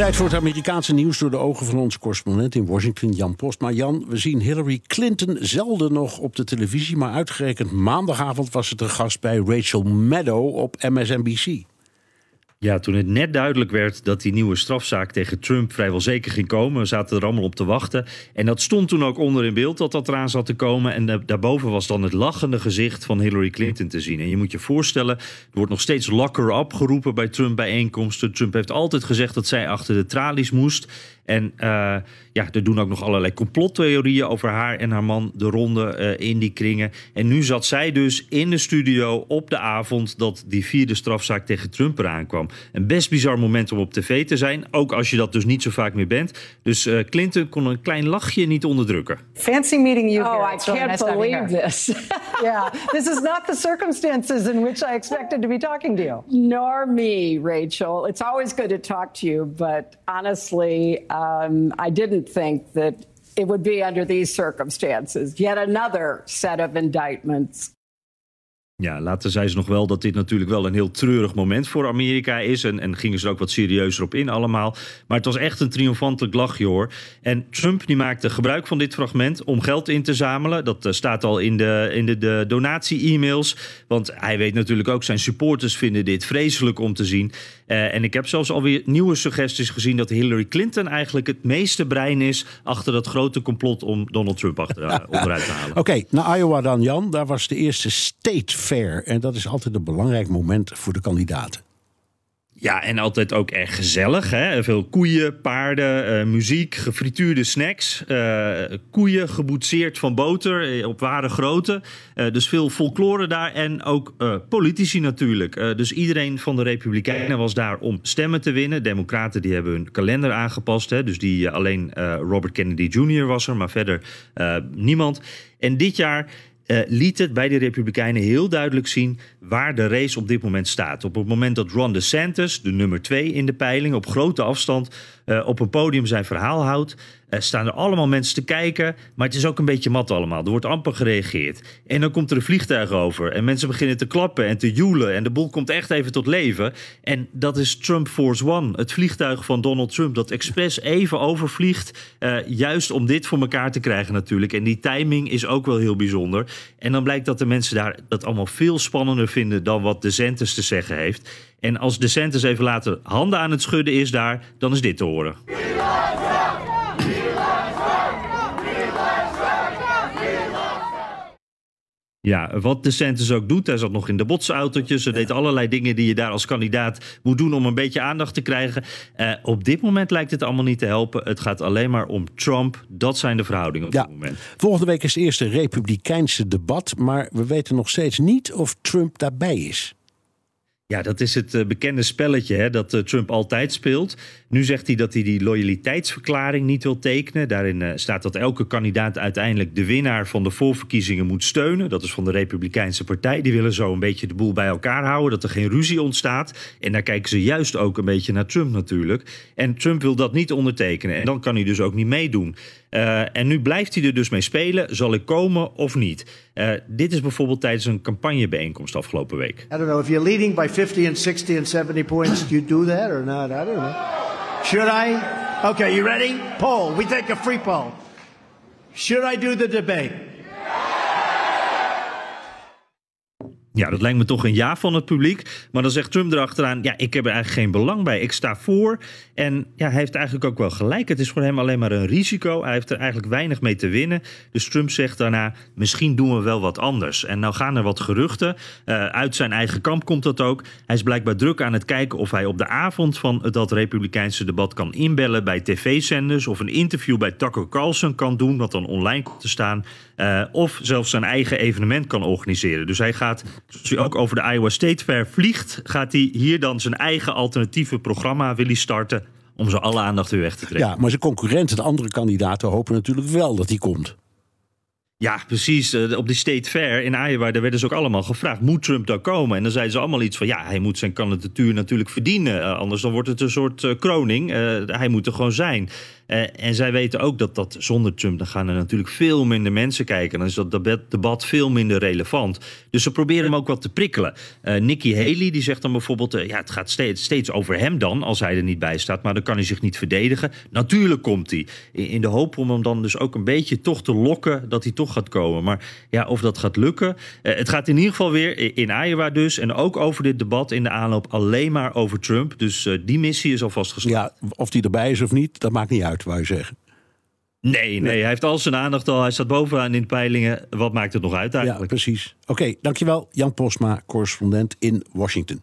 Tijd voor het Amerikaanse nieuws door de ogen van onze correspondent in Washington, Jan Postma. Jan, we zien Hillary Clinton zelden nog op de televisie, maar uitgerekend maandagavond was ze te gast bij Rachel Maddow op MSNBC. Ja, toen het net duidelijk werd dat die nieuwe strafzaak tegen Trump vrijwel zeker ging komen, we zaten er allemaal op te wachten. En dat stond toen ook onder in beeld dat dat eraan zat te komen. En daarboven was dan het lachende gezicht van Hillary Clinton te zien. En je moet je voorstellen, er wordt nog steeds locker up geroepen bij Trump bijeenkomsten. Trump heeft altijd gezegd dat zij achter de tralies moest. En uh, ja, er doen ook nog allerlei complottheorieën over haar en haar man de ronde uh, in die kringen. En nu zat zij dus in de studio op de avond dat die vierde strafzaak tegen Trump eraan kwam. Een best bizar moment om op tv te zijn, ook als je dat dus niet zo vaak meer bent. Dus uh, Clinton kon een klein lachje niet onderdrukken. Fancy meeting you oh, here. I can't nice believe this. yeah, this is not the circumstances in which I expected to be talking to you. Nor me, Rachel. It's always good to talk to you, but honestly, um, I didn't think that it would be under these circumstances. Yet another set of indictments. Ja, later zei ze nog wel dat dit natuurlijk wel een heel treurig moment voor Amerika is. En, en gingen ze er ook wat serieuzer op in allemaal. Maar het was echt een triomfantelijk lachje hoor. En Trump die maakte gebruik van dit fragment om geld in te zamelen. Dat uh, staat al in de, in de, de donatie-e-mails. Want hij weet natuurlijk ook, zijn supporters vinden dit vreselijk om te zien. Uh, en ik heb zelfs alweer nieuwe suggesties gezien dat Hillary Clinton eigenlijk het meeste brein is achter dat grote complot om Donald Trump achter, uh, onderuit te halen. Oké, okay, naar Iowa dan Jan. Daar was de eerste state fair. En dat is altijd een belangrijk moment voor de kandidaten. Ja, en altijd ook erg gezellig. Hè? Veel koeien, paarden, uh, muziek, gefrituurde snacks. Uh, koeien geboetseerd van boter op ware grootte. Dus veel folklore daar en ook politici natuurlijk. dus iedereen van de Republikeinen was daar om stemmen te winnen. Democraten die hebben hun kalender aangepast. Hè? Dus die, alleen Robert Kennedy Jr. was er, maar verder niemand. En dit jaar uh, liet het bij de Republikeinen heel duidelijk zien waar de race op dit moment staat. Op het moment dat Ron DeSantis, de nummer twee in de peiling, op grote afstand uh, op een podium zijn verhaal houdt, uh, staan er allemaal mensen te kijken. Maar het is ook een beetje mat allemaal. Er wordt amper gereageerd. En dan komt er een vliegtuig over. En mensen beginnen te klappen en te joelen. En de boel komt echt even tot leven. En dat is Trump Force One. Het vliegtuig van Donald Trump. Dat expres even overvliegt. Uh, juist om dit voor elkaar te krijgen natuurlijk. En die timing is ook wel heel bijzonder. En dan blijkt dat de mensen daar dat allemaal veel spannender vinden dan wat de Santis te zeggen heeft. En als de Santis even later handen aan het schudden is daar, dan is dit te horen. Ja, wat de Santis ook doet. Hij zat nog in de botsautootjes. Ze deed allerlei dingen die je daar als kandidaat moet doen om een beetje aandacht te krijgen. Uh, op dit moment lijkt het allemaal niet te helpen. Het gaat alleen maar om Trump. Dat zijn de verhoudingen op ja. dit moment. Volgende week is het eerste Republikeinse debat. Maar we weten nog steeds niet of Trump daarbij is. Ja, dat is het uh, bekende spelletje hè, dat uh, Trump altijd speelt. Nu zegt hij dat hij die loyaliteitsverklaring niet wil tekenen. Daarin uh, staat dat elke kandidaat uiteindelijk de winnaar van de voorverkiezingen moet steunen. Dat is van de Republikeinse Partij. Die willen zo een beetje de boel bij elkaar houden, dat er geen ruzie ontstaat. En daar kijken ze juist ook een beetje naar Trump natuurlijk. En Trump wil dat niet ondertekenen. En dan kan hij dus ook niet meedoen. Uh, en nu blijft hij er dus mee spelen. Zal ik komen of niet? Uh, dit is bijvoorbeeld tijdens een campagnebijeenkomst afgelopen week. I don't know if you're leading by 50 and 60 and 70 points, do you do that or not? I don't know. Should I? Okay, you ready? Poll. We take a free poll. Should I do the debate? Ja, dat lijkt me toch een ja van het publiek. Maar dan zegt Trump erachteraan: ja, ik heb er eigenlijk geen belang bij. Ik sta voor. En ja, hij heeft eigenlijk ook wel gelijk. Het is voor hem alleen maar een risico. Hij heeft er eigenlijk weinig mee te winnen. Dus Trump zegt daarna: misschien doen we wel wat anders. En nou gaan er wat geruchten. Uh, uit zijn eigen kamp komt dat ook. Hij is blijkbaar druk aan het kijken of hij op de avond van dat Republikeinse debat kan inbellen bij tv-zenders. Of een interview bij Tucker Carlson kan doen, wat dan online komt te staan. Uh, of zelfs zijn eigen evenement kan organiseren. Dus hij gaat, zoals hij ook over de Iowa State Fair vliegt, gaat hij hier dan zijn eigen alternatieve programma willen starten. Om ze alle aandacht weer weg te trekken. Ja, maar zijn concurrenten, de andere kandidaten, hopen natuurlijk wel dat hij komt. Ja, precies. Eh, op die State Fair in Iowa, daar werden ze ook allemaal gevraagd: moet Trump daar komen? En dan zeiden ze allemaal iets van: ja, hij moet zijn kandidatuur natuurlijk verdienen. Uh, anders dan wordt het een soort uh, kroning. hij moet er gewoon zijn. Uh, en zij weten ook dat, dat zonder Trump dan gaan er natuurlijk veel minder mensen kijken. Dan is dat debat veel minder relevant. Dus ze proberen hem ook wat te prikkelen. Uh, Nikki Haley die zegt dan bijvoorbeeld: uh, ja, het gaat steeds, steeds over hem dan, als hij er niet bij staat. Maar dan kan hij zich niet verdedigen. Natuurlijk komt hij. In, de hoop om hem dan dus ook een beetje toch te lokken dat hij toch gaat komen. Maar ja, of dat gaat lukken. het gaat in ieder geval weer in Iowa dus. En ook over dit debat in de aanloop alleen maar over Trump. Dus die missie is alvast geslaagd. Ja, of die erbij is of niet, dat maakt niet uit wou je zeggen. Nee, nee, hij heeft al zijn aandacht al. Hij staat bovenaan in de peilingen. Wat maakt het nog uit eigenlijk? Ja, precies. Oké, dankjewel. Jan Postma, correspondent in Washington.